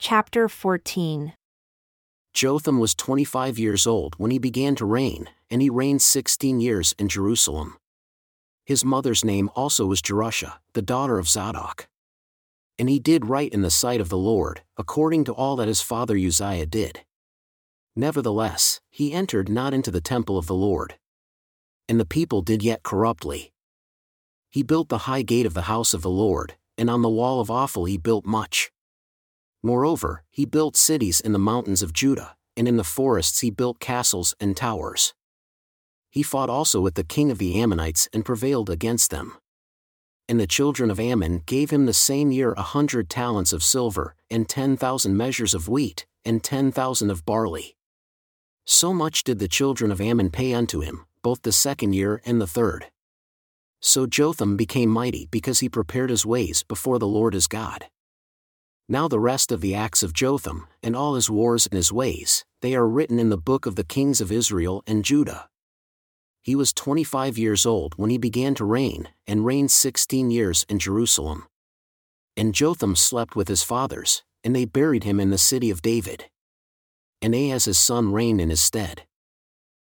Chapter 14 Jotham was 25 years old when he began to reign, and he reigned 16 years in Jerusalem. His mother's name also was Jerusha, the daughter of Zadok. And he did right in the sight of the Lord, according to all that his father Uzziah did. Nevertheless, he entered not into the temple of the Lord. And the people did yet corruptly. He built the high gate of the house of the Lord, and on the wall of Ophel he built much. Moreover, he built cities in the mountains of Judah, and in the forests he built castles and towers. He fought also with the king of the Ammonites and prevailed against them. And the children of Ammon gave him the same year a hundred talents of silver, and ten thousand measures of wheat, and ten thousand of barley. So much did the children of Ammon pay unto him, both the second year and the third. So Jotham became mighty because he prepared his ways before the Lord his God. Now the rest of the acts of Jotham, and all his wars and his ways, they are written in the book of the kings of Israel and Judah. He was twenty five years old when he began to reign, and reigned sixteen years in Jerusalem. And Jotham slept with his fathers, and they buried him in the city of David. And Ahaz his son reigned in his stead.